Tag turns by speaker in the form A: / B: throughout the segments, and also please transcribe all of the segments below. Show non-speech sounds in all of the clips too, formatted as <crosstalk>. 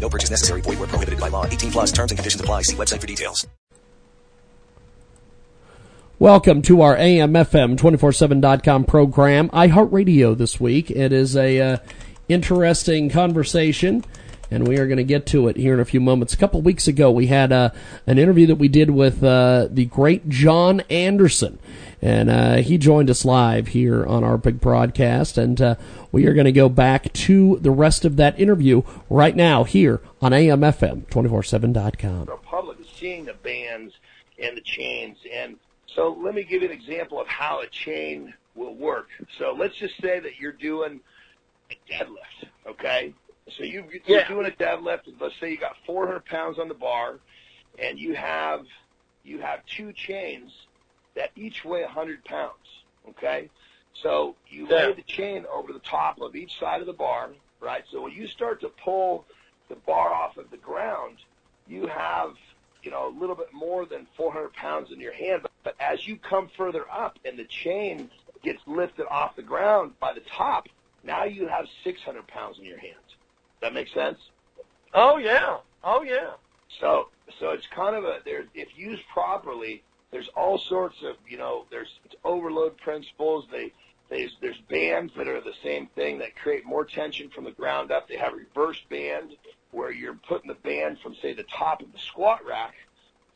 A: No purchase necessary. Void where prohibited by law. 18 plus terms and conditions apply. See website for details.
B: Welcome to our AMFM247.com program, iHeartRadio this week. It is a uh, interesting conversation, and we are going to get to it here in a few moments. A couple weeks ago, we had uh, an interview that we did with uh, the great Jon Andersen, and uh, he joined us live here on our big broadcast, and uh, we are going to go back to the rest of that interview right now here on AMFM247.com.
C: The public is seeing the bands and the chains. And so let me give you an example of how a chain will work. So let's just say that you're doing a deadlift, okay? So you, you're
D: Yeah.
C: doing a deadlift. Let's say you got 400 pounds on the bar, and you have you have two chains that each weigh 100 pounds, okay? So you
D: Yeah.
C: lay the chain over the top of each side of the bar, right? So when you start to pull the bar off of the ground, you have, you know, a little bit more than 400 pounds in your hand. But, but as you come further up and the chain gets lifted off the ground by the top, now you have 600 pounds in your hand. That makes sense?
D: Oh yeah. Oh yeah.
C: So, so it's kind of a there. If used properly, there's all sorts of you know. There's overload principles. They there's there's bands that are the same thing that create more tension from the ground up. They have reverse band where you're putting the band from say the top of the squat rack.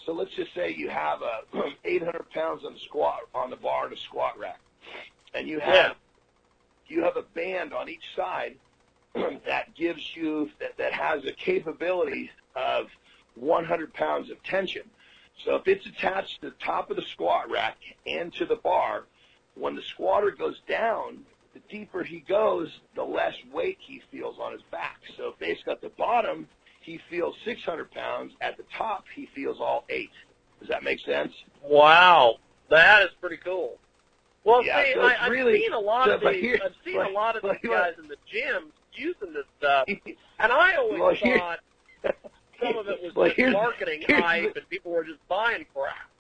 C: So let's just say you have uh, <clears throat> a 800 pounds on the squat on the bar in a squat rack, and you have
D: Yeah.
C: you have a band on each side <clears throat> that gives you that, that has a capability of 100 pounds of tension. So if it's attached to the top of the squat rack and to the bar, when the squatter goes down, the deeper he goes, the less weight he feels on his back. So if basically got the bottom, he feels 600 pounds. At the top, he feels all eight. Does that make sense?
D: Wow. That is pretty cool. Well,
C: Yeah,
D: see,
C: so
D: I, I've
C: really-
D: seen a lot
C: so-
D: of these.
C: here-
D: I've seen
C: but-
D: a lot of <laughs> these guys in the gyms using this stuff, and I always
C: Well, here-
D: thought some of it was
C: Well,
D: just
C: here's-
D: marketing
C: here's
D: hype,
C: the-
D: and people were just buying crap.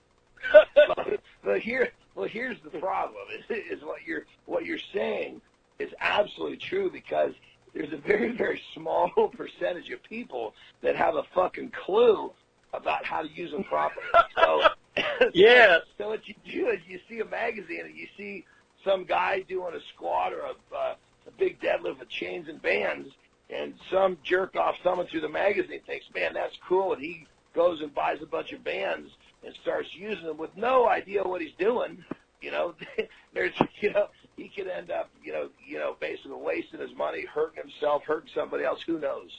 C: but, but here, well, here's the problem: is, is what you're what you're saying is absolutely true because there's a very very small <laughs> percentage of people that have a fucking clue about how to use them properly. So, <laughs>
D: Yes.
C: So what you do is you see a magazine and you see some guy doing a squat or a, uh, a big deadlift with chains and bands, and some jerk off thumbing through the magazine thinks, man, that's cool, and he goes and buys a bunch of bands and starts using them with no idea what he's doing. You know, <laughs> there's, you know, he could end up, you know, you know, basically wasting his money, hurting himself, hurting somebody else. Who knows?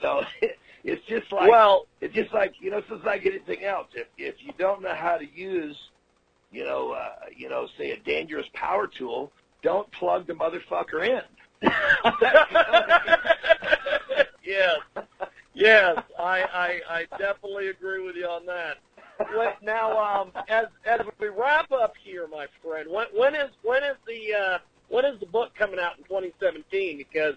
C: So <laughs> it's just like,
D: well,
C: it's just like, you know, it's just like anything else. If if you don't know how to use, you know, uh, you know, say a dangerous power tool, don't plug the motherfucker in.
D: Yes, yes, I, I I definitely agree with you on that. Now, um, as as we wrap up here, my friend, when when is when is the uh, when is the book coming out in 2017? Because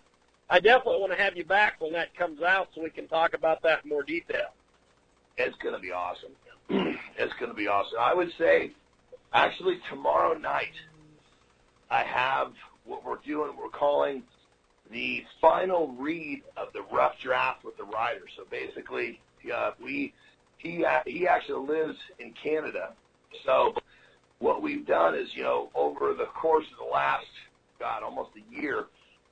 D: I definitely want to have you back when that comes out, so we can talk about that in more detail.
C: It's to be awesome. <clears throat> it's to be awesome. I would say, actually, tomorrow night, I have what we're doing. We're calling the final read of the rough draft with the writer. So basically, uh, we he he actually lives in Canada. So what we've done is, you know, over the course of the last God almost a year,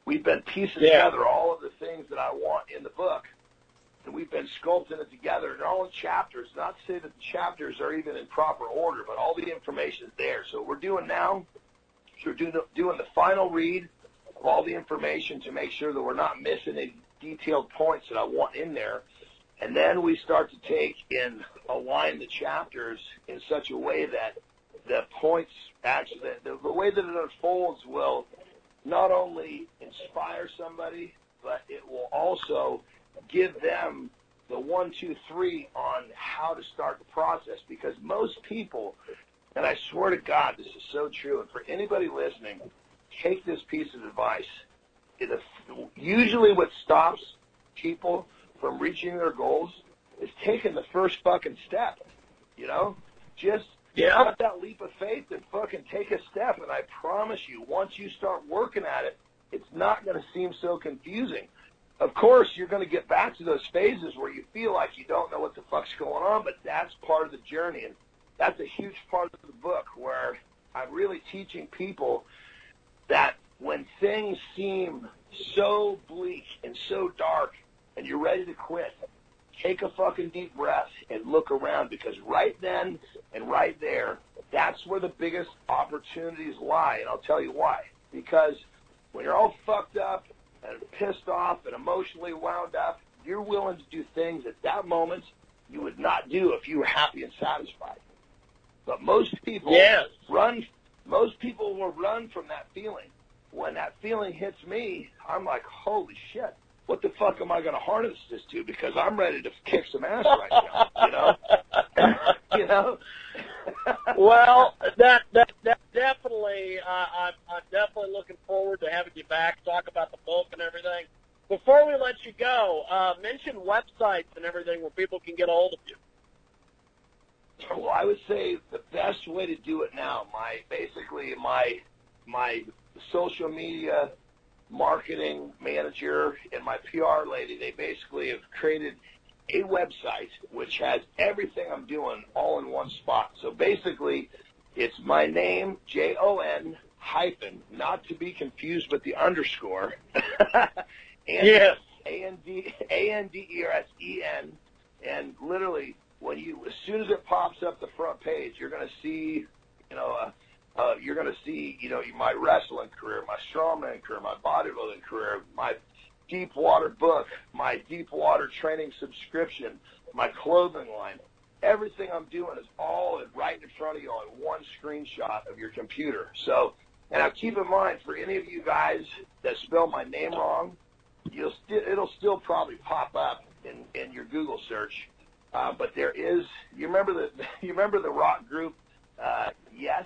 C: we've been piecing
D: Yeah.
C: together all of the things that I want in the book and we've been sculpting it together. They're all in chapters. Not to say that the chapters are even in proper order, but all the information is there. So what we're doing now, is we're doing the, doing the final read of all the information to make sure that we're not missing any detailed points that I want in there. And then we start to take and align the chapters in such a way that the points actually, the, the way that it unfolds will not only inspire somebody, but it will also give them the one, two, three on how to start the process because most people, and I swear to God, this is so true. And for anybody listening, take this piece of advice. It, usually, what stops people from reaching their goals is taking the first fucking step. You know, just
D: Yeah.
C: got that leap of faith and fucking take a step. And I promise you, once you start working at it, it's not going to seem so confusing. Of course, you're going to get back to those phases where you feel like you don't know what the fuck's going on, but that's part of the journey. And that's a huge part of the book where I'm really teaching people that when things seem so bleak and so dark and you're ready to quit, take a fucking deep breath and look around because right then and right there, that's where the biggest opportunities lie. And I'll tell you why. Because when you're all fucked up and pissed off and emotionally wound up, you're willing to do things at that moment you would not do if you were happy and satisfied. But most people
D: Yes.
C: run. Most people will run from that feeling. When that feeling hits me, I'm like, holy shit! What the fuck am I going to harness this to? Because I'm ready to kick some ass right now. You know. <laughs> you know. <laughs>
D: well, that that that definitely. Uh, I'm I'm definitely looking forward to having you back, talk about the book and everything. Before we let you go, uh, mention websites and everything where people can get a hold of you.
C: Well, I would say the best way to do it now, my basically my my social media marketing manager and my PR lady, they basically have created a website which has everything I'm doing all in one spot. So basically, it's my name, J O N hyphen, not to be confused with the underscore. <laughs> and
D: Yes.
C: A N D A N D E R S E N, and literally when you as soon as it pops up the front page, you're going to see, you know, uh, uh, you're going to see, you know, my wrestling career, my strongman career, my bodybuilding career, my deep water book, my deep water training subscription, my clothing line. Everything I'm doing is all in- in front of you on one screenshot of your computer. So, and now keep in mind for any of you guys that spell my name wrong, you'll still it'll still probably pop up in in your Google search. Uh, but there is you remember the <laughs> you remember the rock group uh, Yes?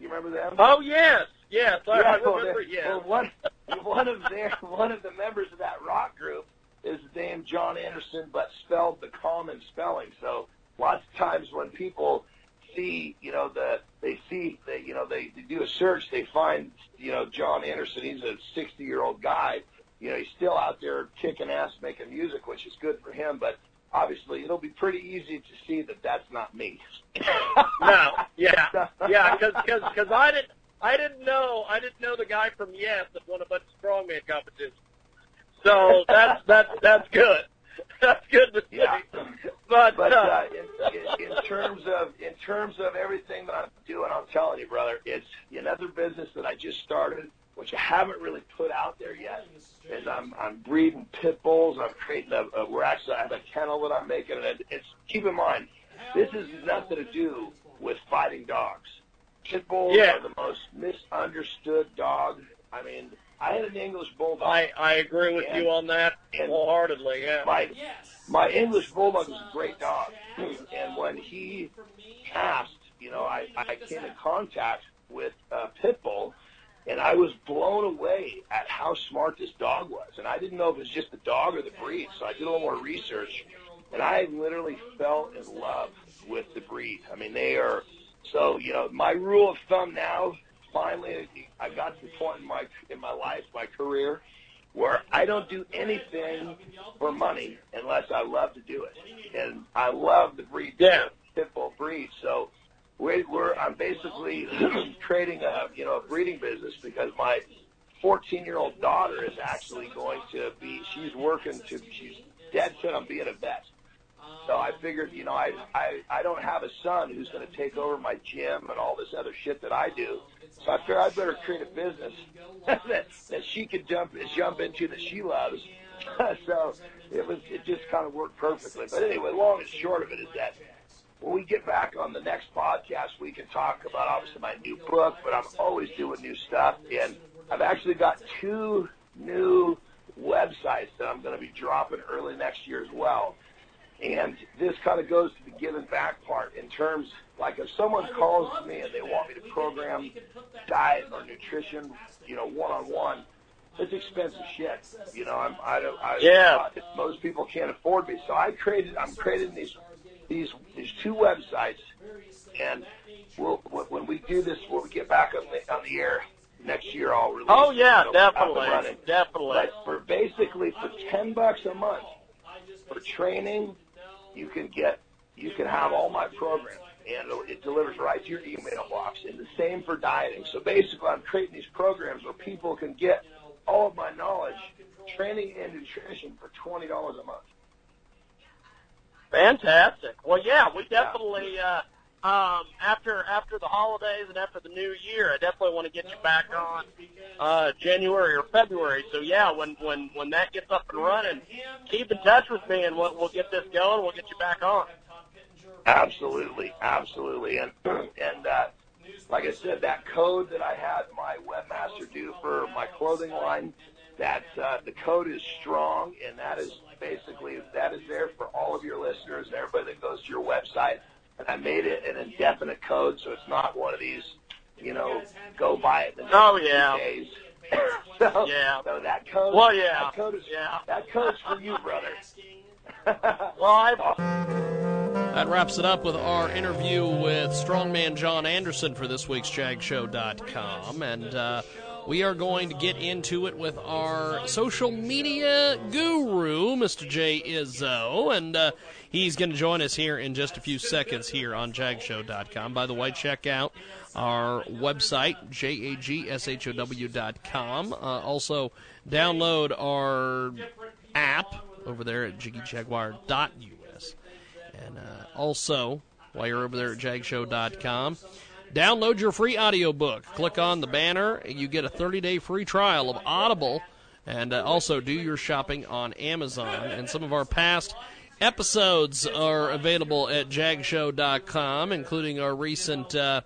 C: You remember them?
D: Oh yes, yes, I, I
C: Yeah, well,
D: remember.
C: they-
D: Yes.
C: well, one <laughs> one of their one of the members of that rock group is named John Anderson, but spelled the common spelling. So lots of times when people see, you know, the they see that you know they, they do a search, they find you know John Anderson. He's a 60 year old guy. You know, he's still out there kicking ass, making music, which is good for him. But obviously, it'll be pretty easy to see that that's not me. <laughs>
D: no, yeah, yeah, because because I didn't I didn't know I didn't know the guy from Yes that won a bunch of strongman competitions. So that's that's that's good. <laughs> That's good to see.
C: Yeah.
D: But,
C: But
D: uh,
C: uh, in, in, in terms of in terms of everything that I'm doing, I'm telling you, brother, it's another business that I just started, which I haven't really put out there yet. Is I'm I'm breeding pit bulls. I'm creating a, a we're actually I have a kennel that I'm making, and it, it's keep in mind, this has nothing to do with fighting dogs. Pit bulls
D: Yeah.
C: are the most misunderstood dog. I mean, I had an English bulldog.
D: I I agree with you on that wholeheartedly. Yeah.
C: my my English bulldog was a great dog, and when he passed, you know, I I came in contact with a pit bull, and I was blown away at how smart this dog was, and I didn't know if it was just the dog or the breed, so I did a little more research, and I literally fell in love with the breed. I mean, they are so you know my rule of thumb now. Finally, I got to the point in my in my life, my career, where I don't do anything for money unless I love to do it, and I love the breed,
D: Yeah.
C: pit bull breed. So I'm basically <clears throat> creating a you know a breeding business because my 14 year old daughter is actually going to be she's working to she's dead set on being a vet. So I figured, you know, I I I don't have a son who's going to take over my gym and all this other shit that I do. So I figured I'd better create a business <laughs> that that she could jump jump into that she loves. <laughs> so it was it just kind of worked perfectly. But anyway, long and short of it is that when we get back on the next podcast, we can talk about obviously my new book, but I'm always doing new stuff, and I've actually got two new websites that I'm going to be dropping early next year as well. And this kind of goes to the giving back part in terms, like if someone calls me and they want me to program diet or nutrition, you know, one on one, it's expensive shit. You know, I'm, I don't, I,
D: Yeah.
C: most people can't afford me. So I created, I'm creating these, these, these two websites, and we'll, when we do this, when we get back on the, on the air next year, I'll release.
D: Oh yeah, definitely, definitely.
C: But for basically for ten bucks a month for training, you can get you can have all my programs and it delivers right to your email box. And the same for dieting. So basically, I'm creating these programs where people can get all of my knowledge, training and nutrition for twenty dollars a month.
D: Fantastic. Well, yeah, we definitely uh, um, after after the holidays and after the new year, I definitely want to get you back on uh, January or February. So yeah, when when when that gets up and running, keep in touch with me and we'll, we'll get this going. We'll get you back on.
C: Absolutely, absolutely, and <clears throat> and uh, like I said, that code that I had my webmaster do for my clothing line, that uh, the code is strong, and that is basically that is there for all of your listeners and everybody that goes to your website. And I made it an indefinite code, so it's not one of these, you know, go buy it in the next
D: Oh,
C: few
D: yeah.
C: days. <laughs> so,
D: Yeah.
C: So that code,
D: Well, yeah.
C: that code is
D: Yeah.
C: that code's for you, brother. <laughs>
D: Well, I <laughs>
B: That wraps it up with our interview with strongman Jon Andersen for this week's JagShow.com. And uh, we are going to get into it with our social media guru, Mr. Jay Izso. And uh, he's going to join us here in just a few seconds here on JagShow.com. By the way, check out our website, jagshow.com. Uh, also, download our app over there at jiggyjaguar.us. And uh, also, while you're over there at jagshow.com, download your free audiobook. Click on the banner, you get a 30 day free trial of Audible. And uh, also, do your shopping on Amazon. And some of our past episodes are available at jagshow.com, including our recent. Uh,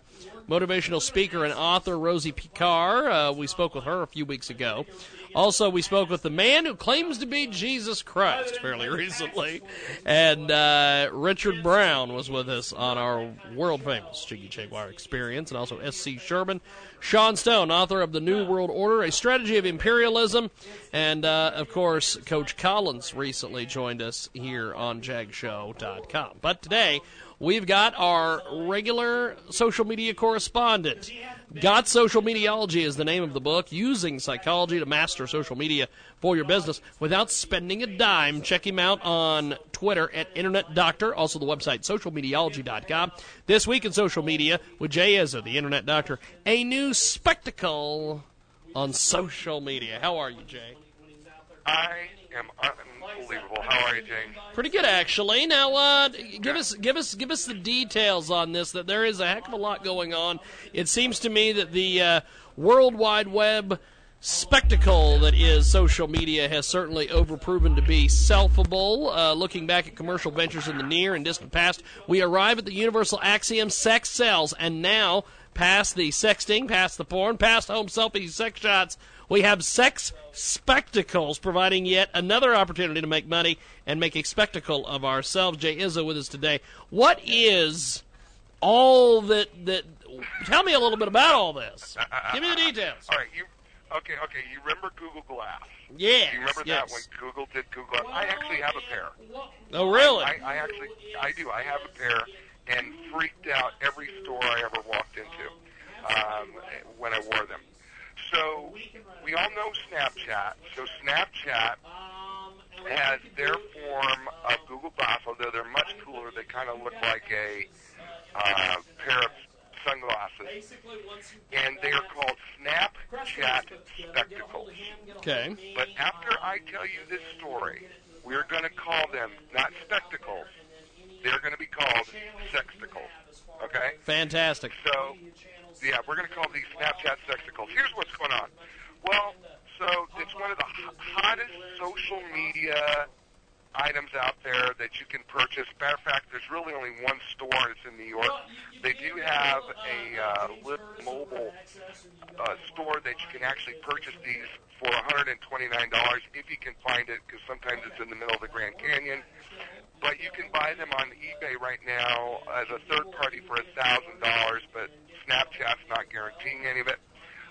B: motivational speaker and author Rosie Picard. Uh, we spoke with her a few weeks ago. Also, we spoke with the man who claims to be Jesus Christ fairly recently. And uh, Richard Brown was with us on our world famous Jiggy Jaguar experience. And also S.C. Sherman. Sean Stone, author of The New World Order, A Strategy of Imperialism. And, uh, of course, Coach Collins recently joined us here on jagshow.com. But today, we've got our regular social media correspondent. Got Social Mediology is the name of the book, using psychology to master social media for your business without spending a dime. Check him out on Twitter at Internet Doctor, also the website socialmediology.com. This week in social media with Jay Izso, the Internet Doctor, a new spectacle on social media. How are you, Jay?
E: I am unbelievable. How are you, James?
B: Pretty good, actually. Now, uh, give us, give us, give us the details on this. That there is a heck of a lot going on. It seems to me that the uh, World Wide Web spectacle that is social media has certainly overproven to be selfable. Uh, looking back at commercial ventures in the near and distant past, we arrive at the universal axiom: sex sells, and now. Past the sexting, past the porn, past home selfies, sex shots, we have sex spectacles providing yet another opportunity to make money and make a spectacle of ourselves. Jay Izso with us today. What is all that that? Tell me a little bit about all this. Give me the details.
E: All right, you okay? Okay, you remember Google Glass?
B: Yes.
E: You remember
B: yes.
E: that when Google did Google Glass? I actually have a pair.
B: Oh, really?
E: I, I actually, I do. I have a pair, and freaked out every store I ever walked into um, when I wore them. So we all know Snapchat. So Snapchat has their form of Google Glass, although they're much cooler. They kind of look like a uh, pair of sunglasses, and they are called Snapchat Spectacles.
B: okay.
E: But after I tell you this story, we're going to call them not spectacles. They're going to be called sextacles. Okay?
B: Fantastic.
E: So, yeah, we're going to call these Snapchat sextacles. Here's what's going on. Well, so it's one of the hottest social media items out there that you can purchase. Matter of fact, there's really only one store. It's in New York. They do have a uh, little mobile uh, store that you can actually purchase these for $129 if you can find it, because sometimes it's in the middle of the Grand Canyon. But you can buy them on eBay right now as a third party for a thousand dollars. But Snapchat's not guaranteeing any of it.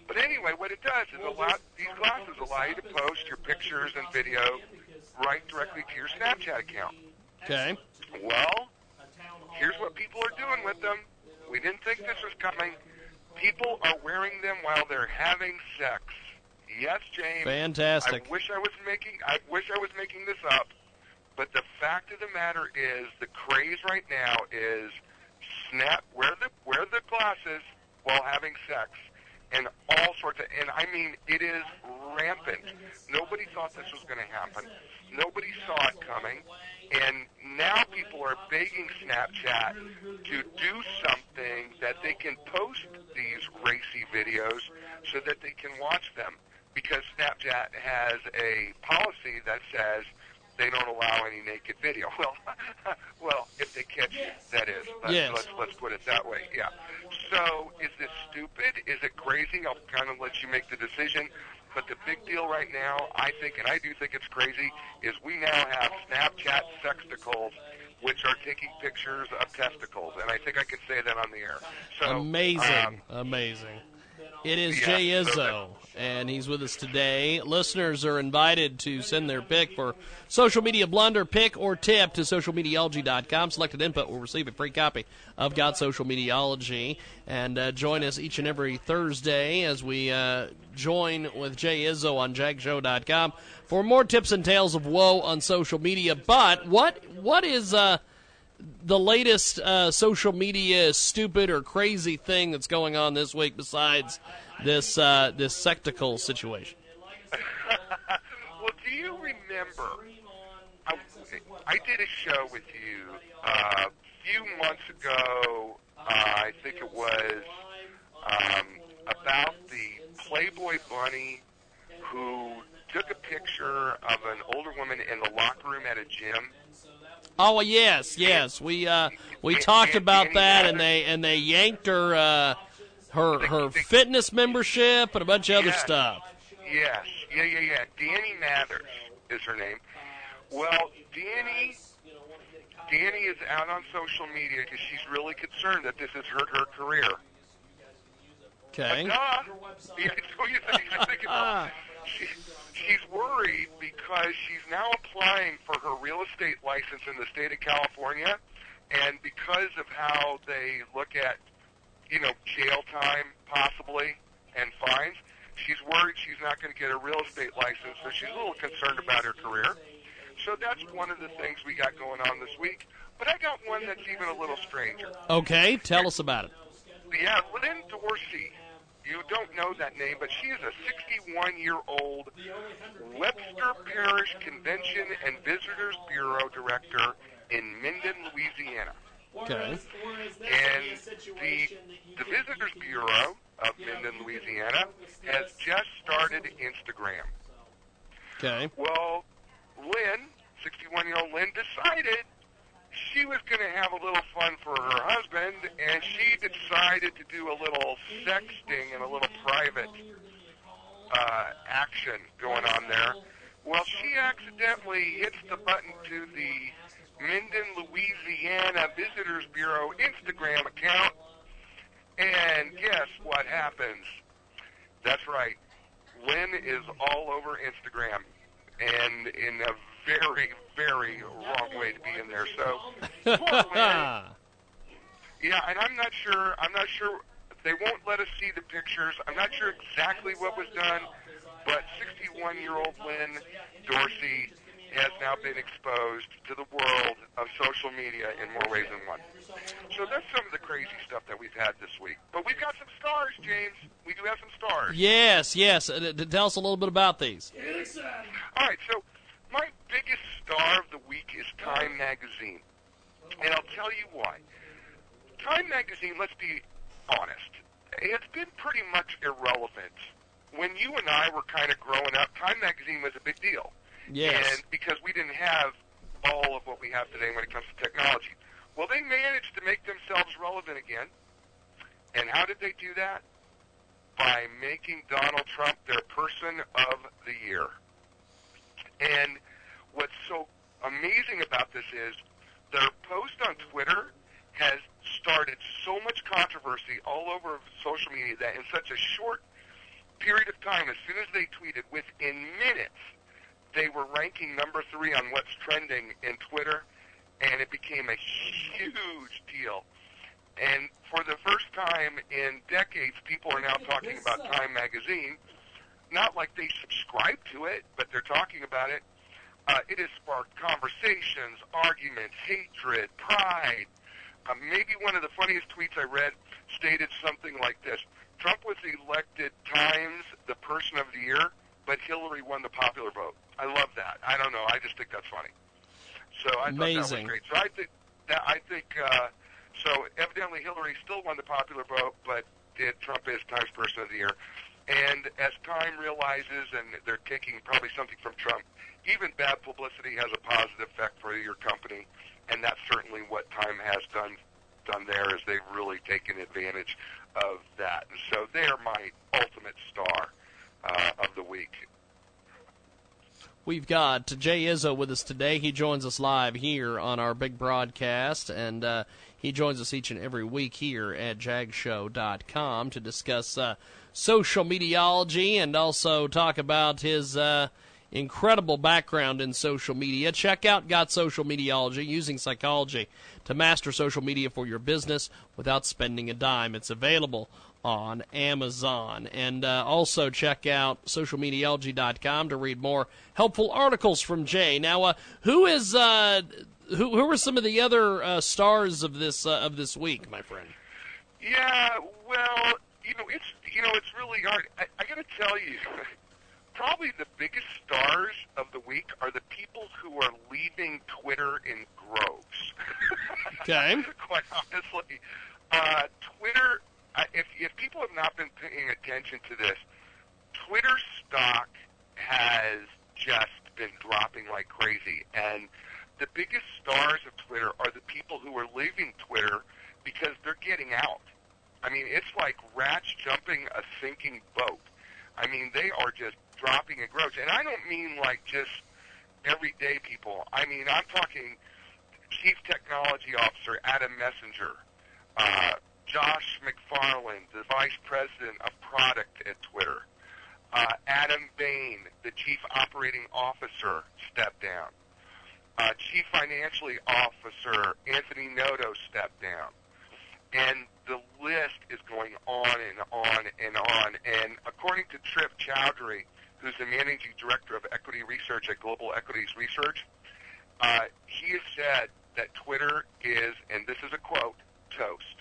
E: But anyway, what it does is allow these glasses allow you to post your pictures and video right directly to your Snapchat account.
B: Okay.
E: Well, here's what people are doing with them. We didn't think this was coming. People are wearing them while they're having sex. Yes, James.
B: Fantastic.
E: I wish I was making I wish I was making this up, but the fact of the matter is the craze right now is snap wear the wear the glasses while having sex and all sorts of and I mean it is rampant. Nobody thought this was going to happen. Nobody saw it coming. And now people are begging Snapchat to do something that they can post these racy videos so that they can watch them because Snapchat has a policy that says they don't allow any naked video. <laughs> Well, <laughs> well, if they catch you, that is. Let's,
B: Yes.
E: let's let's put it that way. Yeah. So, is this stupid? Is it crazy? I'll kind of let you make the decision. But the big deal right now, I think, and I do think it's crazy, is we now have Snapchat sexticles, which are taking pictures of testicles, and I think I can say that on the air. So
B: Amazing.
E: um,
B: Amazing. It is
E: yeah,
B: Jay Izso, and he's with us today. Listeners are invited to send their pick for social media blunder, pick, or tip to socialmediology.com. Selected input will receive a free copy of God's Social Mediology. And uh, join us each and every Thursday as we uh, join with Jay Izso on jagshow.com for more tips and tales of woe on social media. But what what is. Uh, the latest uh, social media stupid or crazy thing that's going on this week besides this uh, this sectical situation? <laughs>
E: well, do you remember? I, I did a show with you uh, a few months ago. Uh, I think it was um, about the Playboy bunny who took a picture of an older woman in the locker room at a gym.
B: Oh yes, yes. We uh, we talked about that, and they and they yanked her uh, her her fitness membership and a bunch of other
E: Yes.
B: stuff.
E: Yes, yeah, yeah, yeah. Dani Mathers is her name. Well, Dani, Dani is out on social media because she's really concerned that this has hurt her career.
B: Okay.
E: Duh. <laughs> Yeah, so you think, you think about <laughs> she, she's worried because she's now applying for her real estate license in the state of California, and because of how they look at, you know, jail time possibly and fines, she's worried she's not going to get a real estate license, so she's a little concerned about her career. So that's one of the things we got going on this week. But I got one that's even a little stranger.
B: Okay, tell us about it.
E: Yeah, Lynn Dorsey. You don't know that name, but she is a 61-year-old Webster Parish Convention and Visitors Bureau director in Minden, Louisiana.
B: Okay.
E: And the, the Visitors Bureau of Minden, Louisiana has just started Instagram.
B: Okay.
E: Well, Lynn, 61-year-old Lynn, decided she was going to have a little fun for her husband, and she decided to do a little sexting and a little private uh, action going on there. Well, she accidentally hits the button to the Minden, Louisiana Visitors Bureau Instagram account, and guess what happens? That's right. Lynn is all over Instagram, and in a very, very wrong way to be in there. So. <laughs> Yeah, and I'm not sure. I'm not sure. They won't let us see the pictures. I'm not sure exactly what was done, but 61-year-old Lynn Dorsey has now been exposed to the world of social media in more ways than one. So that's some of the crazy stuff that we've had this week. But we've got some stars, James. We do have some stars.
B: Yes, yes. Uh, tell us a little bit about these.
E: All right, so my biggest star of the week is Time Magazine. And I'll tell you why. Time Magazine, let's be honest, it's been pretty much irrelevant. When you and I were kind of growing up, Time Magazine was a big deal.
B: Yes.
E: And because we didn't have all of what we have today when it comes to technology. Well, they managed to make themselves relevant again. And how did they do that? By making Donald Trump their person of the year. And what's so amazing about this is their post on Twitter has started so much controversy all over social media that in such a short period of time, as soon as they tweeted, within minutes, they were ranking number three on what's trending in Twitter, and it became a huge deal. And for the first time in decades, people are now talking about Time Magazine. Not like they subscribe to it, but they're talking about it. Uh, it has sparked conversations, arguments, hatred, pride. Uh, maybe one of the funniest tweets I read stated something like this Trump was elected Times the Person of the Year, but Hillary won the popular vote. I love that. I don't know. I just think that's funny. So I thought that was
B: Amazing.
E: great. So I think that I think uh, so. Evidently, Hillary still won the popular vote, but did Trump is Times Person of the Year. And as Time realizes, and they're taking probably something from Trump, even bad publicity has a positive effect for your company, and that's certainly what Time has done done there. Is they've really taken advantage of that, and so they're my ultimate star uh, of the week.
B: We've got Jay Izso with us today. He joins us live here on our big broadcast, and uh, he joins us each and every week here at jagshow.com to discuss uh, social mediology and also talk about his uh, incredible background in social media. Check out Got Social Mediology using psychology to master social media for your business without spending a dime. It's available on Amazon. And uh, also check out socialmediology.com to read more helpful articles from Jay. Now, uh, who is uh, who? Who are some of the other uh, stars of this uh, of this week, my friend?
E: Yeah, well, you know, it's you know, it's really hard. I, I got to tell you, <laughs> probably the biggest stars of the week are the people who are leaving Twitter in groves. <laughs>
B: Okay.
E: Quite honestly, uh, Twitter. Uh, if if people have not been paying attention to this, Twitter stock has just been dropping like crazy, and the biggest stars of Twitter are the people who are leaving Twitter because they're getting out. I mean, it's like rats jumping a sinking boat. I mean, they are just dropping in groves, and I don't mean like just everyday people. I mean, I'm talking Chief Technology Officer Adam Messinger, uh, Josh McFarland, the Vice President of Product at Twitter, uh, Adam Bain, the Chief Operating Officer, stepped down. Uh, Chief Financially Officer Anthony Noto stepped down. And the list is going on and on and on. And according to Trip Chowdhry, who's the Managing Director of Equity Research at Global Equities Research, uh, he has said that Twitter is, and this is a quote, toast.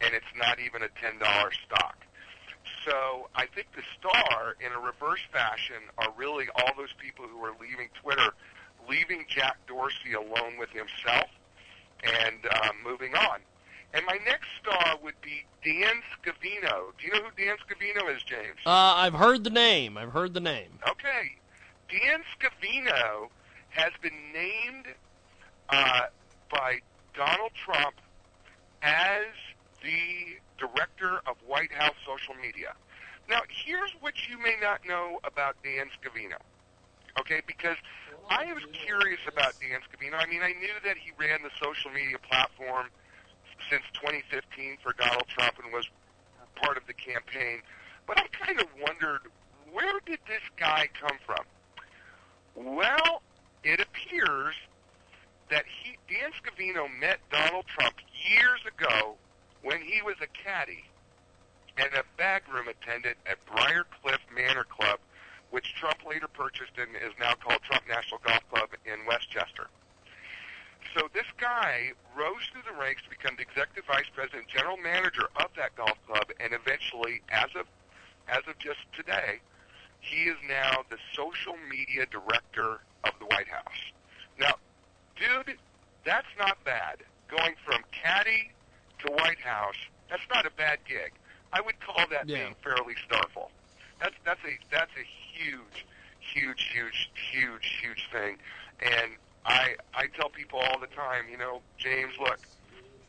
E: And it's not even a $10 stock. So I think the star, in a reverse fashion, are really all those people who are leaving Twitter, leaving Jack Dorsey alone with himself, and uh, moving on. And my next star would be Dan Scavino. Do you know who Dan Scavino is, James?
B: Uh, I've heard the name. I've heard the name.
E: Okay. Dan Scavino has been named uh, by Donald Trump as the director of White House social media. Now, here's what you may not know about Dan Scavino. Okay, because I was curious about Dan Scavino. I mean, I knew that he ran the social media platform since 2015 for Donald Trump and was part of the campaign. But I kind of wondered, where did this guy come from? Well, it appears that he, Dan Scavino met Donald Trump years ago when he was a caddy and a backroom attendant at Briar Cliff Manor Club, which Trump later purchased and is now called Trump National Golf Club in Westchester. So this guy rose through the ranks to become the executive vice president, general manager of that golf club, and eventually, as of as of just today, he is now the social media director of the White House. Now, dude, that's not bad. Going from caddy to White House, that's not a bad gig. I would call that
B: Yeah.
E: being fairly starful. That's that's a that's a huge, huge, huge, huge, huge thing. And I I tell people all the time, you know, James, look,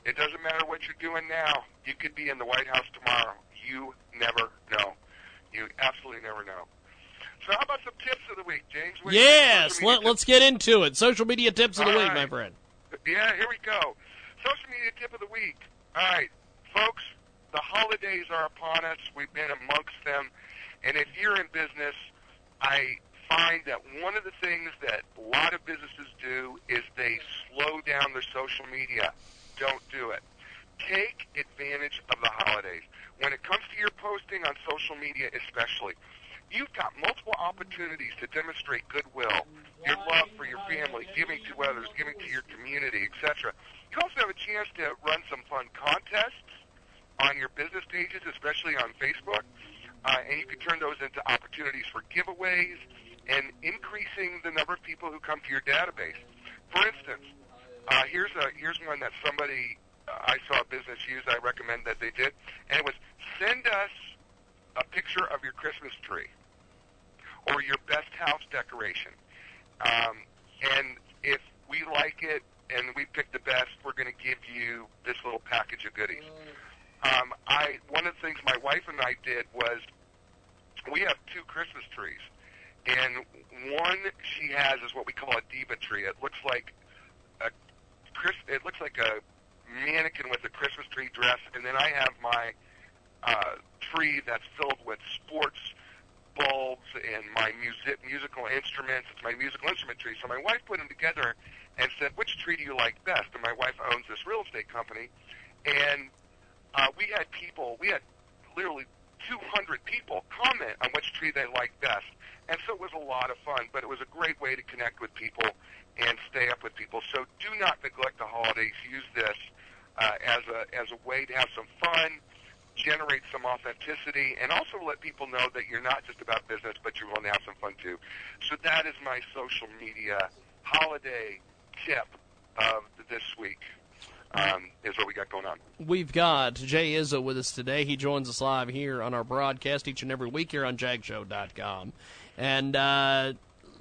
E: it doesn't matter what you're doing now. You could be in the White House tomorrow. You never know. You absolutely never know. So how about some tips of the week, James? What-
B: Yes, let, let's get into it. Social media tips of the
E: All
B: week,
E: right.
B: my friend.
E: Yeah, here we go. Social media tip of the week. All right, folks, the holidays are upon us. We've been amongst them. And if you're in business, I find that one of the things that a lot of businesses do is they slow down their social media. Don't do it. Take advantage of the holidays. When it comes to your posting on social media especially, you've got multiple opportunities to demonstrate goodwill, your love for your family, giving to others, giving to your community, etc. You also have a chance to run some fun contests on your business pages, especially on Facebook, uh, and you can turn those into opportunities for giveaways and increasing the number of people who come to your database. For instance, uh, here's a here's one that somebody uh, I saw a business use. I recommend that they did, and it was send us a picture of your Christmas tree or your best house decoration. Um, and if we like it and we pick the best, we're going to give you this little package of goodies. Um, I one of the things my wife and I did was we have two Christmas trees, and one she has is what we call a diva tree. It looks like a. It looks like a mannequin with a Christmas tree dress, and then I have my uh, tree that's filled with sports bulbs and my music musical instruments. It's my musical instrument tree. So my wife put them together and said, "Which tree do you like best?" And my wife owns this real estate company, and uh, we had people. We had literally 200 people comment on which tree they liked best, and so it was a lot of fun. But it was a great way to connect with people and stay up with people. So do not neglect the holidays. Use this uh, as a as a way to have some fun generate some authenticity and also let people know that you're not just about business, but you're willing to have some fun too. So that is my social media holiday tip of this week. Um, is what we got going on.
B: We've got Jay Izso with us today. He joins us live here on our broadcast each and every week here on JagShow.com. And uh,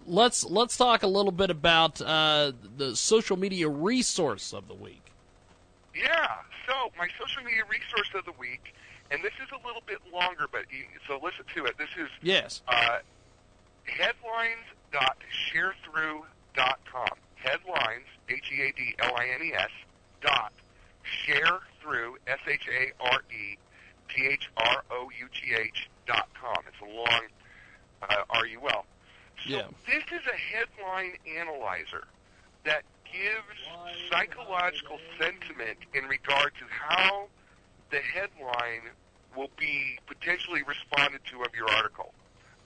B: let's let's talk a little bit about uh, the social media resource of the week.
E: Yeah. So my social media resource of the week and this is a little bit longer, but you, so listen to it. This is
B: yes.
E: Uh, headlines.sharethrough.com. Headlines, H-E-A-D-L-I-N-E-S, dot sharethrough, S-H-A-R-E-T-H-R-O-U-G-H dot com. It's a long uh, R-U-L. So
B: yeah.
E: this is a headline analyzer that gives psychological sentiment in regard to how the headline will be potentially responded to of your article,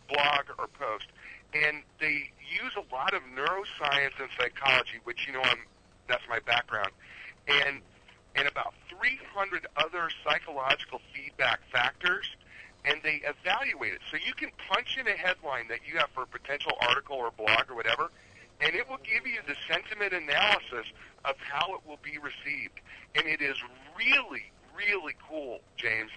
E: blog, or post. And they use a lot of neuroscience and psychology, which you know I'm, that's my background, and and about 300 other psychological feedback factors, and they evaluate it. So you can punch in a headline that you have for a potential article or blog or whatever, and it will give you the sentiment analysis of how it will be received. And it is really, really cool, James.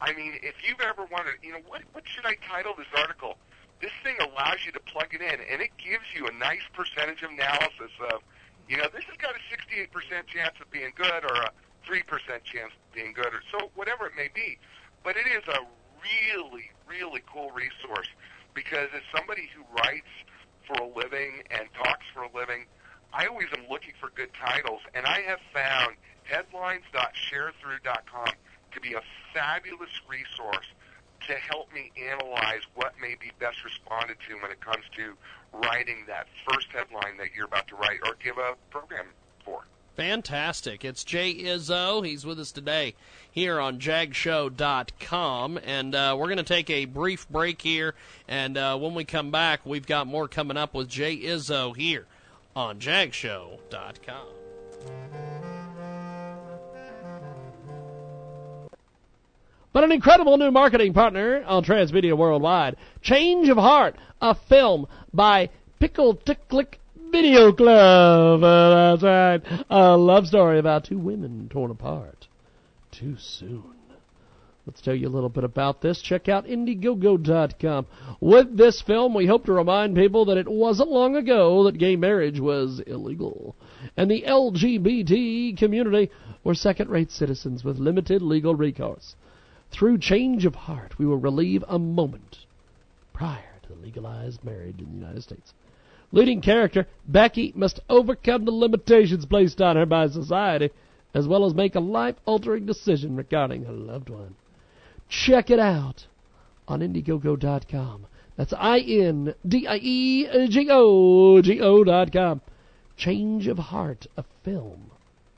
E: I mean, if you've ever wondered, you know, what what should I title this article? This thing allows you to plug it in, and it gives you a nice percentage of analysis of, you know, this has got a 68% chance of being good or a 3% chance of being good, or so whatever it may be. But it is a really, really cool resource because as somebody who writes for a living and talks for a living, I always am looking for good titles, and I have found headlines.sharethrough.com to be a fabulous resource to help me analyze what may be best responded to when it comes to writing that first headline that you're about to write or give a program for.
B: Fantastic. It's Jay Izso. He's with us today here on jagshow.com. And uh, we're going to take a brief break here. And uh, when we come back, we've got more coming up with Jay Izso here on jagshow.com. But an incredible new marketing partner on Transmedia Worldwide. Change of Heart, a film by Pickle Ticklick Video Club. Uh, that's right. A love story about two women torn apart too soon. Let's tell you a little bit about this. Check out Indiegogo.com. With this film, we hope to remind people that it wasn't long ago that gay marriage was illegal. And the LGBT community were second rate citizens with limited legal recourse. Through change of heart, we will relieve a moment prior to the legalized marriage in the United States. Leading character, Becky must overcome the limitations placed on her by society, as well as make a life-altering decision regarding her loved one. Check it out on Indiegogo.com. That's I-N-D-I-E-G-O, G-O dot com. Change of Heart, a film.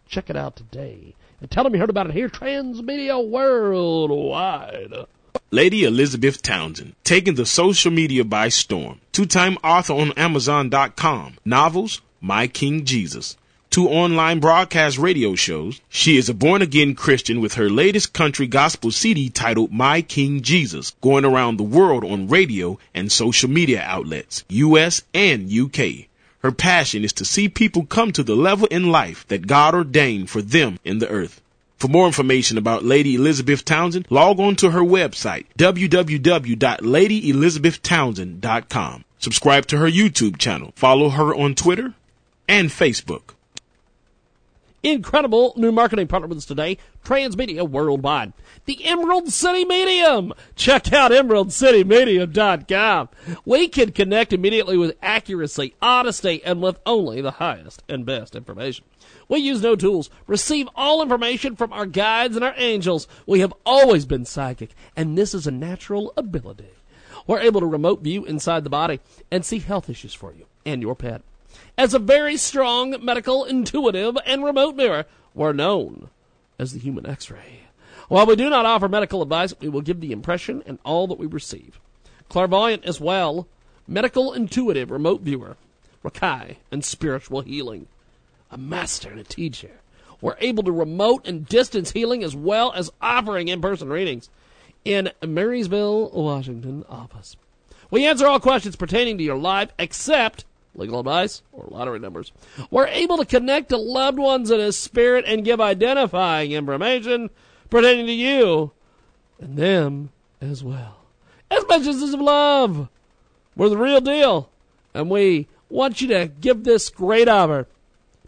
B: Check it out today. And tell them you heard about it here, Transmedia Worldwide.
F: Lady Elizabeth Townsend, taking the social media by storm. Two-time author on Amazon.com. Novels, My King Jesus. Two online broadcast radio shows. She is a born-again Christian with her latest country gospel CD titled My King Jesus, going around the world on radio and social media outlets, US and UK. Her passion is to see people come to the level in life that God ordained for them in the earth. For more information about Lady Elizabeth Townsend, log on to her website, www.ladyelizabethtownsend.com. Subscribe to her YouTube channel. Follow her on Twitter and Facebook.
B: Incredible new marketing partner with us today, Transmedia Worldwide. The Emerald City Medium. Check out emeraldcitymedium.com. We can connect immediately with accuracy, honesty, and with only the highest and best information. We use no tools. Receive all information from our guides and our angels. We have always been psychic, and this is a natural ability. We're able to remote view inside the body and see health issues for you and your pet. As a very strong medical, intuitive, and remote mirror, we're known as the human x-ray. While we do not offer medical advice, we will give the impression and all that we receive. Clairvoyant as well, medical intuitive remote viewer, Reiki, and spiritual healing a master and a teacher. We're able to remote and distance healing as well as offering in-person readings in Marysville, Washington office. We answer all questions pertaining to your life except legal advice or lottery numbers. We're able to connect to loved ones in a spirit and give identifying information pertaining to you and them as well. As messages of love. We're the real deal. And we want you to give this great offer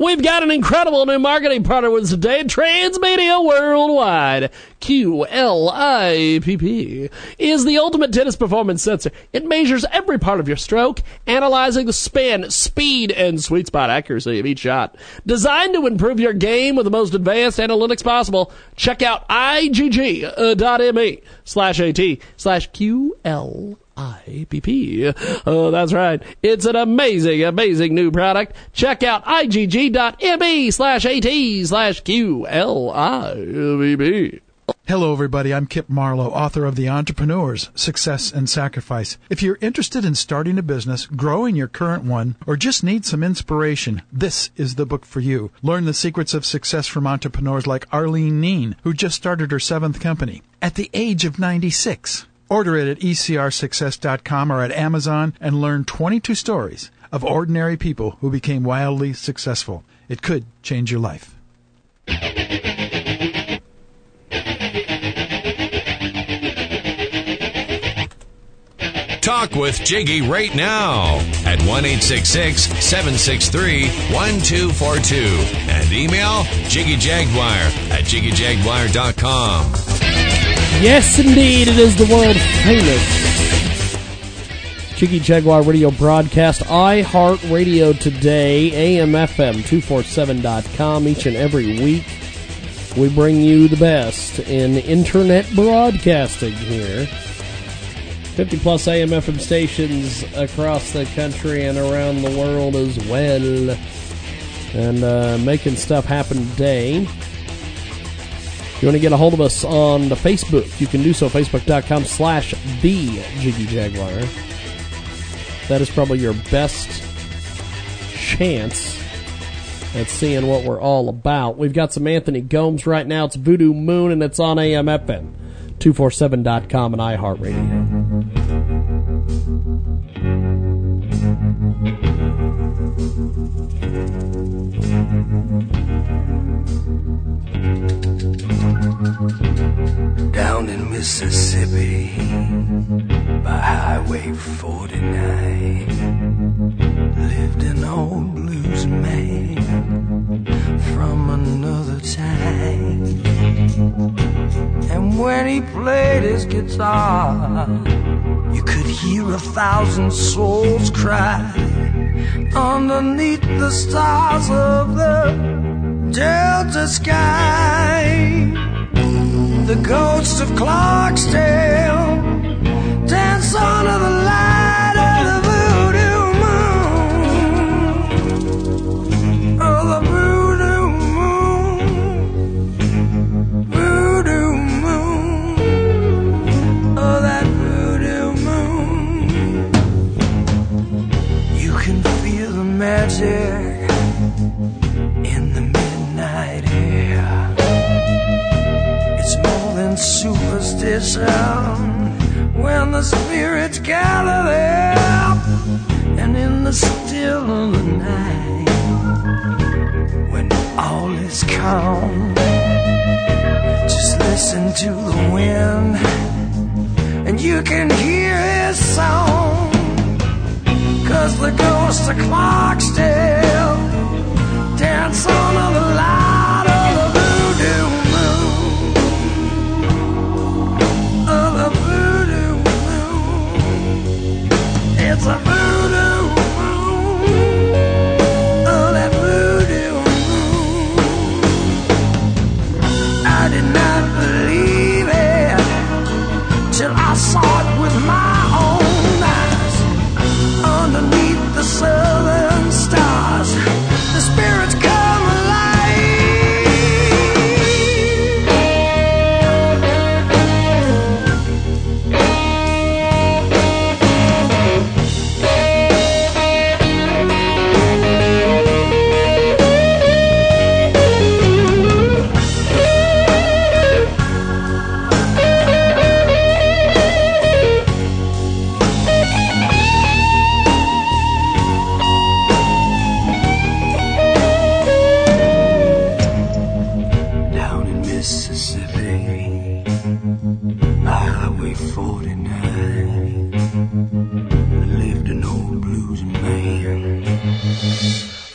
B: We've got an incredible new marketing partner with us today, Transmedia Worldwide. QLIPP is the ultimate tennis performance sensor. It measures every part of your stroke, analyzing the spin, speed, and sweet spot accuracy of each shot. Designed to improve your game with the most advanced analytics possible, check out igg.me slash at slash QL. IPP. Oh, that's right. It's an amazing, amazing new product. Check out igg.me slash at slash QLIPP.
G: Hello, everybody. I'm Kip Marlowe, author of The Entrepreneurs Success and Sacrifice. If you're interested in starting a business, growing your current one, or just need some inspiration, this is the book for you. Learn the secrets of success from entrepreneurs like Arlene Neen, who just started her seventh company at the age of 96. Order it at ecrsuccess.com or at Amazon and learn 22 stories of ordinary people who became wildly successful. It could change your life.
H: Talk with Jiggy right now at 1 763 1242 and email jiggyjaguar at jiggyjaguar.com.
B: Yes, indeed, it is the world famous Jiggy Jaguar radio broadcast, iHeartRadio today, AMFM247.com each and every week. We bring you the best in internet broadcasting here. 50 plus AM FM stations across the country and around the world as well. And uh, making stuff happen today. If you want to get a hold of us on the Facebook, you can do so, facebook.com slash the Jiggy Jaguar. That is probably your best chance at seeing what we're all about. We've got some Anthony Gomes right now. It's Voodoo Moon, and it's on AMFM, 247.com, and iHeartRadio.
I: Mississippi by Highway 49 lived an old blues man from another time. And when he played his guitar, you could hear a thousand souls cry underneath the stars of the Delta sky. The ghosts of Clarksdale. Dance under the light Mississippi, Highway 49, lived an old blues man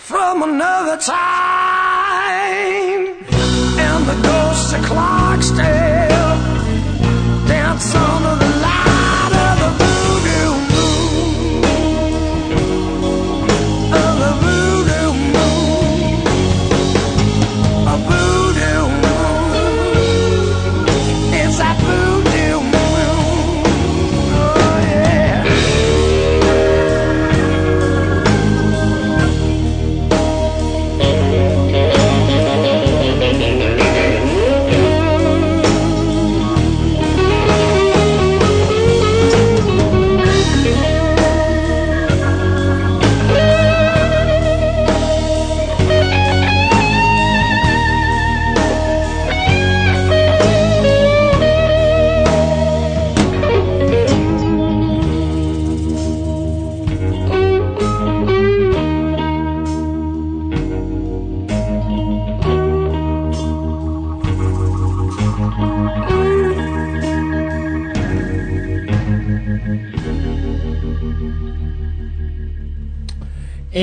I: from another time, and the ghost of Clarksdale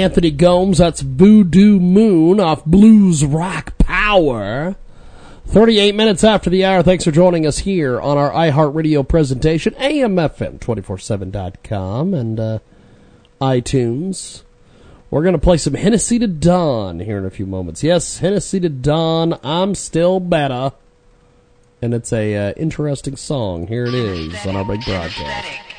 B: Anthony Gomes, that's Voodoo Moon off Blues Rock Power. 38 minutes after the hour. Thanks for joining us here on our iHeartRadio presentation, AMFM247.com and uh, iTunes. We're going to play some Hennessy to Dawn here in a few moments. Yes, Hennessy to Dawn, I'm Still Better. And it's a uh, interesting song. Here it is on our big broadcast.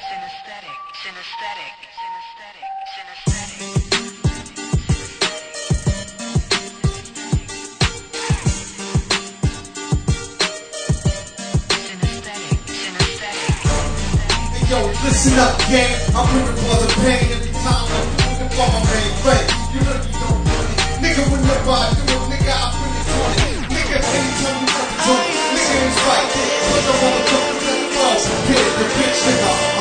J: I'm looking for the pain every time I'm looking for my main play. You really don't want it. Nigga, whenever I do it, nigga, I bring it on it. Nigga, anytime you fucking talk, nigga, it's right. Cause I wanna talk to the fuss. Get the bitch, nigga.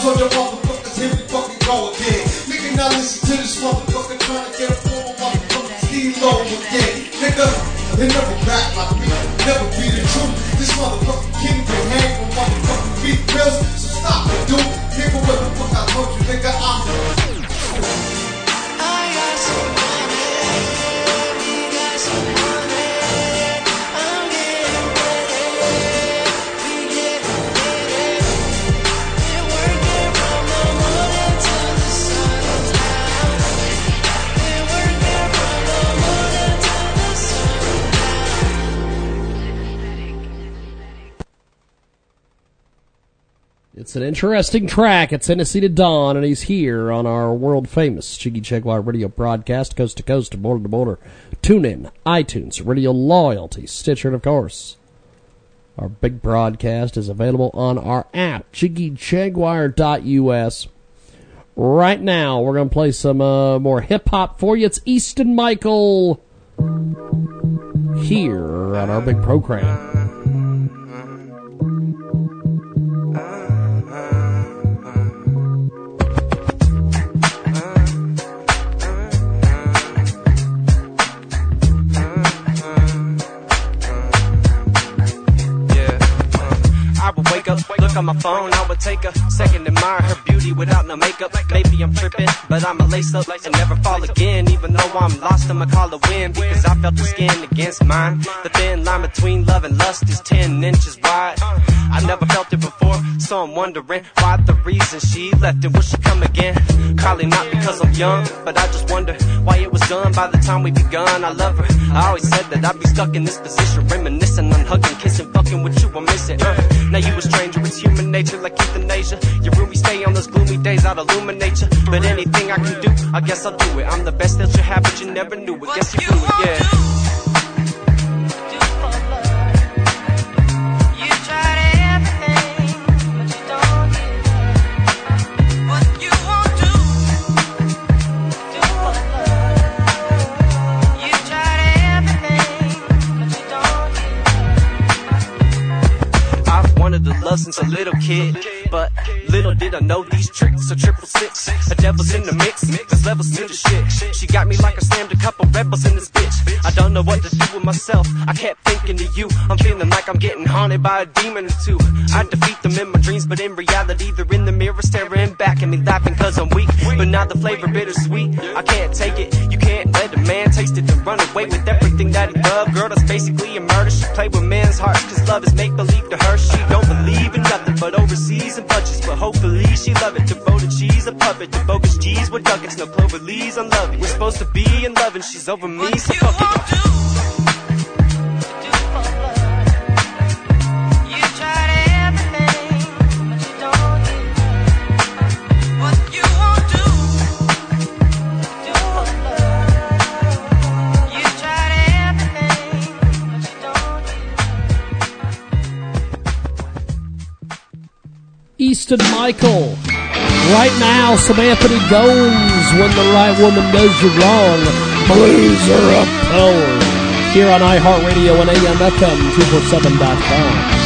J: Told your motherfuckers, here we fucking go again. Nigga, now listen to this motherfucker trying to get a former motherfucking steal low again. Nigga, they never rap like me, never be the truth. This motherfucking king can hang with motherfucking beat pills, so stop it, dude. Nigga, Where the fuck I told you, nigga, I'm
B: It's an interesting track. It's Hennessy to Dawn, and he's here on our world famous Jiggy Jaguar radio broadcast, coast to coast, border to border. Tune in, iTunes, Radio Loyalty, Stitcher, and of course, our big broadcast is available on our app, JiggyJaguar.us. Right now, we're going to play some uh, more hip hop for you. It's Easton Michael here on our big program.
K: On my phone, I would take a second, to admire her beauty without no makeup. Maybe I'm tripping, but I'ma lace up and never fall again. Even though I'm lost, I'ma call a win because I felt the skin against mine. The thin line between love and lust is 10 inches wide. I never felt it before, so I'm wondering why the reason she left it. Will she come again? Probably not because I'm young, but I just wonder why it was done by the time we begun. I love her. I always said that I'd be stuck in this position, reminiscing on hugging, kissing, fucking with you. I'm missing. Uh, now you a stranger, it's human nature like euthanasia. Your room, we stay on those gloomy days, I'd illuminate you. But anything I can do, I guess I'll do it. I'm the best that you have, but you never knew it. Guess you blew it, yeah. Love since a little kid, but little did I know these tricks are triple six. A devil's in the mix, there's levels to the shit. She got me like I slammed a couple rebels in this bitch. I don't know what to do with myself. I kept thinking of you. I'm feeling like I'm getting haunted by a demon or two. I defeat them in my dreams, but in reality, they're in the mirror staring back at me, laughing cause I'm weak. But now the flavor bittersweet. I can't take it. You can't let a man taste it and run away with everything that he loved. Girl, that's basically a murder. She played with men's hearts cause love is make believe to overseas and punches. But hopefully she love it. Devoted, she's a puppet. The bogus G's with ducats. No clover leaves, I'm loving. We're supposed to be in love and she's over me, so fuck it.
B: Easton Michael. Right now, some Anthony When the Right Woman Does You Wrong. Blues are up power. Here on iHeartRadio and AMFM247.com.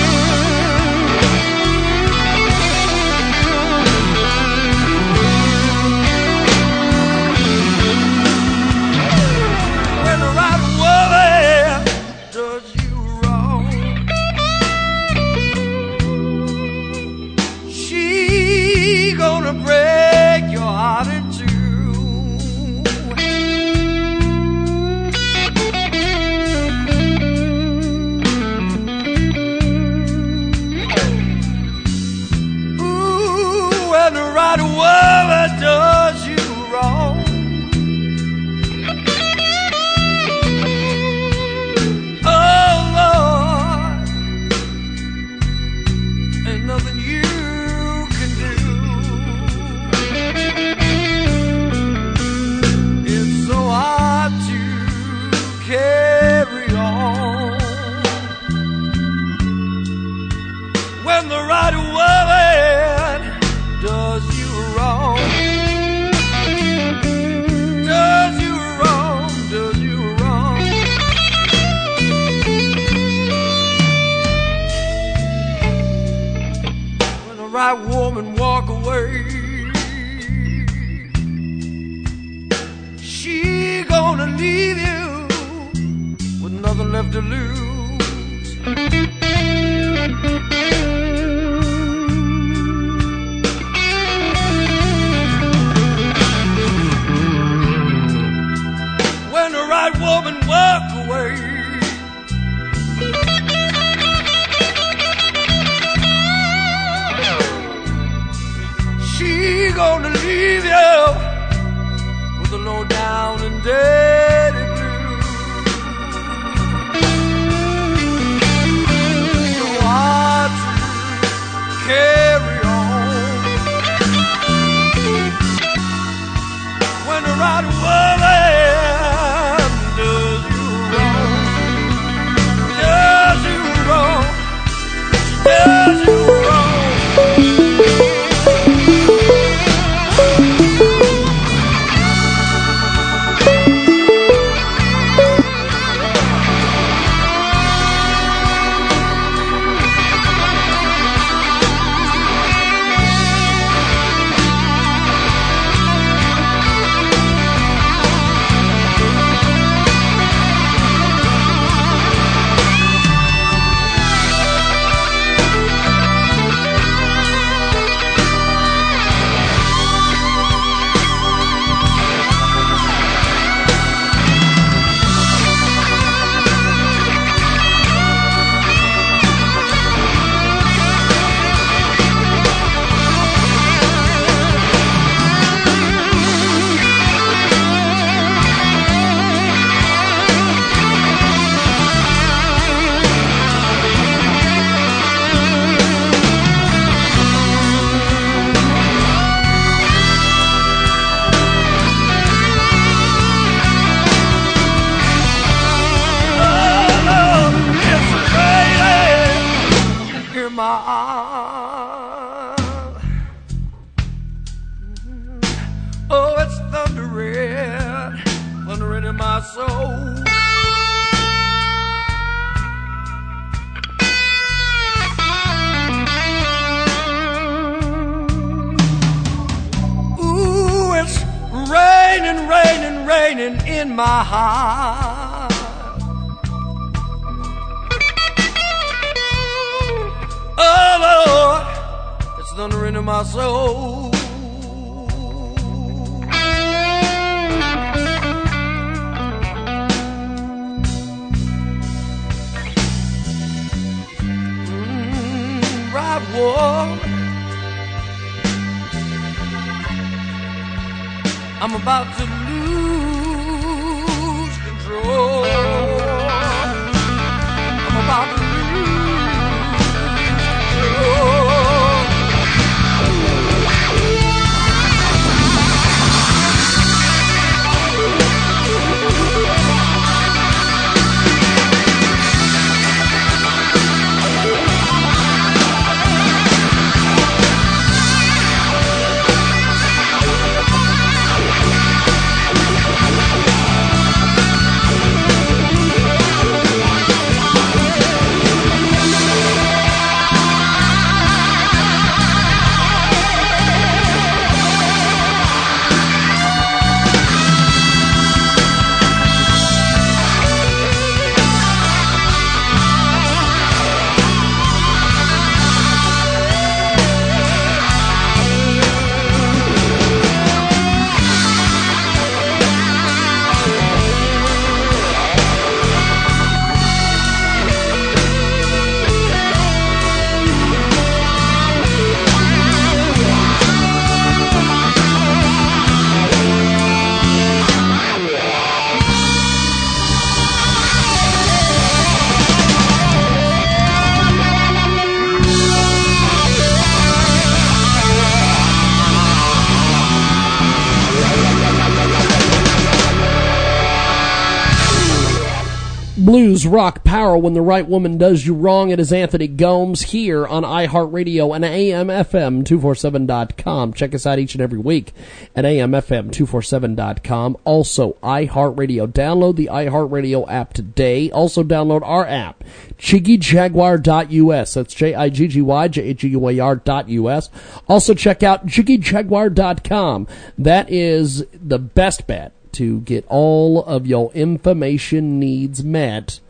B: rock, power when the right woman does you wrong. It is Anthony Gomes here on iHeartRadio and AMFM247.com. Check us out each and every week at AMFM247.com. Also, iHeartRadio. Download the iHeartRadio app today. Also, download our app, JiggyJaguar.us. That's J-I-G-G-Y, J-A-G-U-A-R dot U-S. Also, check out JiggyJaguar.com. That is the best bet to get all of your information needs met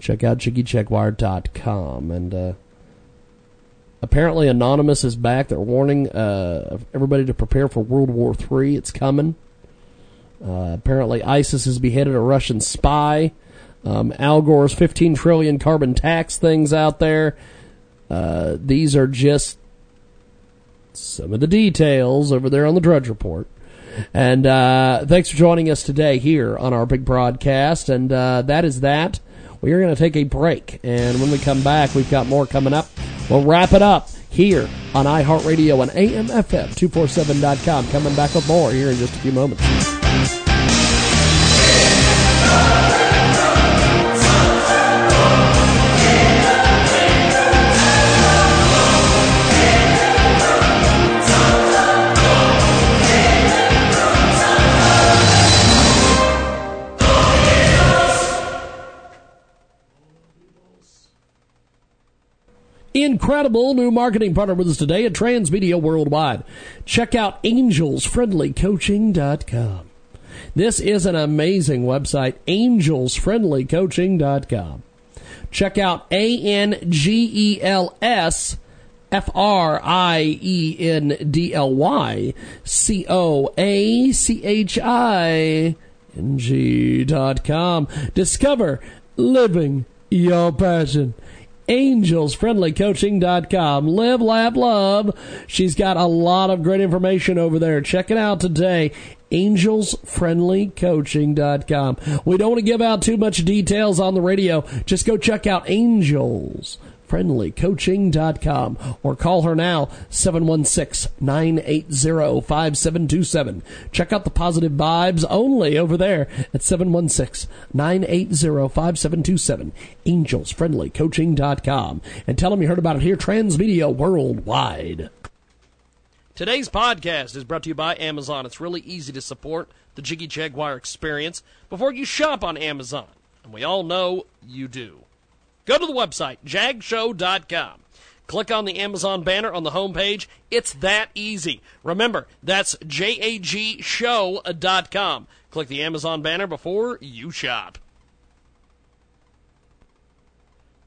B: check out jiggycheckwire.com. And uh, apparently, Anonymous is back. They're warning uh, everybody to prepare for World War III. It's coming. Uh, apparently, ISIS has beheaded a Russian spy. Um, Al Gore's 15 trillion carbon tax things out there. Uh, these are just some of the details over there on the Drudge Report. And uh, thanks for joining us today here on our big broadcast. And uh, that is that. We are going to take a break. And when we come back, we've got more coming up. We'll wrap it up here on iHeartRadio and AMFM247.com. Coming back with more here in just a few moments. Incredible new marketing partner with us today at Transmedia Worldwide. Check out angelsfriendlycoaching.com. This is an amazing website, angelsfriendlycoaching.com. Check out A N G E L S F R I E N D L Y C O A C H I N G dot com. Discover living your passion angelsfriendlycoaching.com. Live, laugh, love. She's got a lot of great information over there. Check it out today. angelsfriendlycoaching.com. We don't want to give out too much details on the radio. Just go check out Angels friendlycoaching.com or call her now 716-980-5727. Check out the positive vibes only over there at 716-980-5727. angelsfriendlycoaching.com and tell them you heard about it here Transmedia Worldwide. Today's podcast is brought to you by Amazon. It's really easy to support the Jiggy Jaguar experience before you shop on Amazon. And we all know you do. Go to the website, jagshow.com. Click on the Amazon banner on the homepage. It's that easy. Remember, that's jagshow.com. Click the Amazon banner before you shop.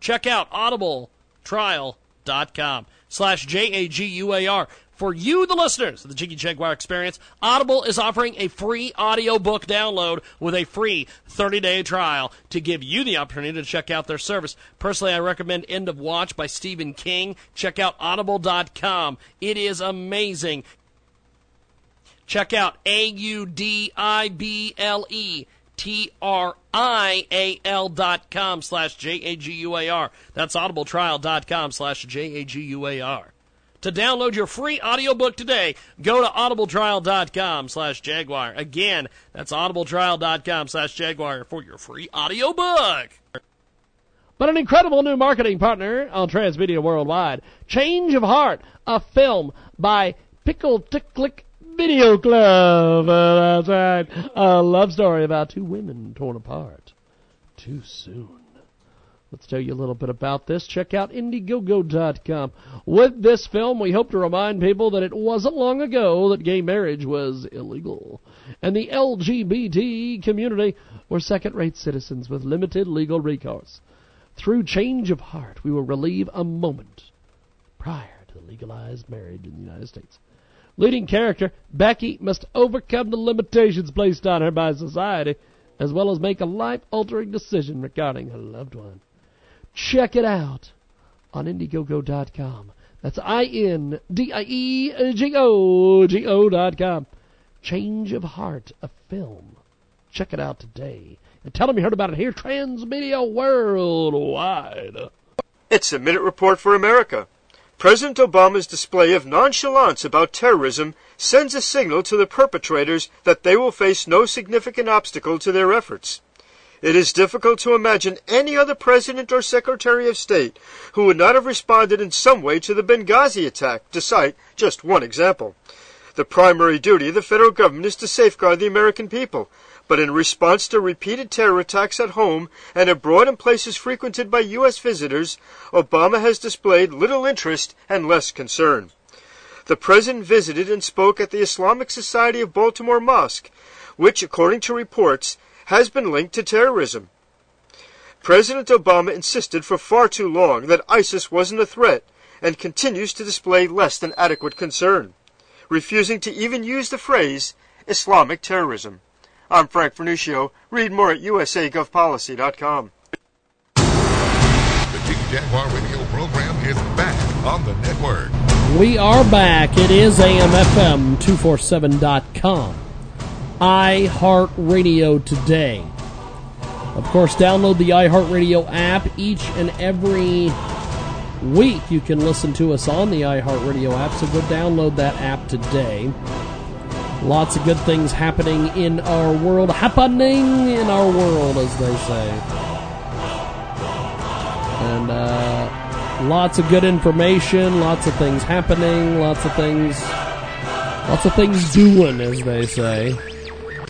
B: Check out audibletrial.com slash J-A-G-U-A-R. For you, the listeners of the Jiggy Jaguar Experience, Audible is offering a free audiobook download with a free 30-day trial to give you the opportunity to check out their service. Personally, I recommend End of Watch by Stephen King. Check out audible.com. It is amazing. Check out A-U-D-I-B-L-E T-R-I-A-L dot com slash J-A-G-U-A-R. That's audibletrial.com slash J-A-G-U-A-R. To download your free audiobook today, go to audibletrial.com slash Jaguar. Again, that's audibletrial.com slash Jaguar for your free audiobook. But an incredible new marketing partner on Transmedia Worldwide. Change of Heart, a film by Pickle Ticklick Video Club. Uh, that's right. A love story about two women torn apart too soon. Let's tell you a little bit about this. Check out Indiegogo.com. With this film, we hope to remind people that it wasn't long ago that gay marriage was illegal. And the LGBT community were second rate citizens with limited legal recourse. Through change of heart, we will relieve a moment prior to the legalized marriage in the United States. Leading character, Becky, must overcome the limitations placed on her by society, as well as make a life altering decision regarding her loved one. Check it out on Indiegogo.com. That's I N D I E G O G O dot com. Change of Heart, a film. Check it out today. And tell them you heard about it here, Transmedia Worldwide.
L: It's a Minute Report for America. President Obama's display of nonchalance about terrorism sends a signal to the perpetrators that they will face no significant obstacle to their efforts. It is difficult to imagine any other president or secretary of state who would not have responded in some way to the Benghazi attack, to cite just one example. The primary duty of the federal government is to safeguard the American people, but in response to repeated terror attacks at home and abroad in places frequented by U.S. visitors, Obama has displayed little interest and less concern. The president visited and spoke at the Islamic Society of Baltimore Mosque, which, according to reports, has been linked to terrorism. President Obama insisted for far too long that ISIS wasn't a threat and continues to display less than adequate concern, refusing to even use the phrase Islamic terrorism. I'm Frank Vernuccio. Read more at usagovpolicy.com.
M: The Jiggy Jaguar radio program is back on the network.
B: We are back. It is AMFM247.com. iHeartRadio today. Of course, download the iHeartRadio app each and every week. You can listen to us on the iHeartRadio app, so go download that app today. Lots of good things happening in our world. Happening in our world, as they say. And uh, lots of good information, lots of things happening, lots of things, lots of things doing, as they say.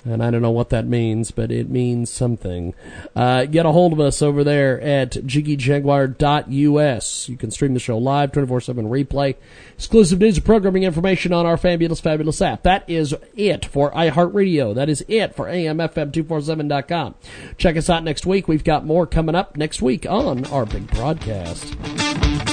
B: And I don't know what that means, but it means something. Uh, get a hold of us over there at jiggyjaguar.us. You can stream the show live, 24-7 replay, exclusive news and programming information on our fabulous, fabulous app. That is it for iHeartRadio. That is it for AMFM247.com. Check us out next week. We've got more coming up next week on our big broadcast.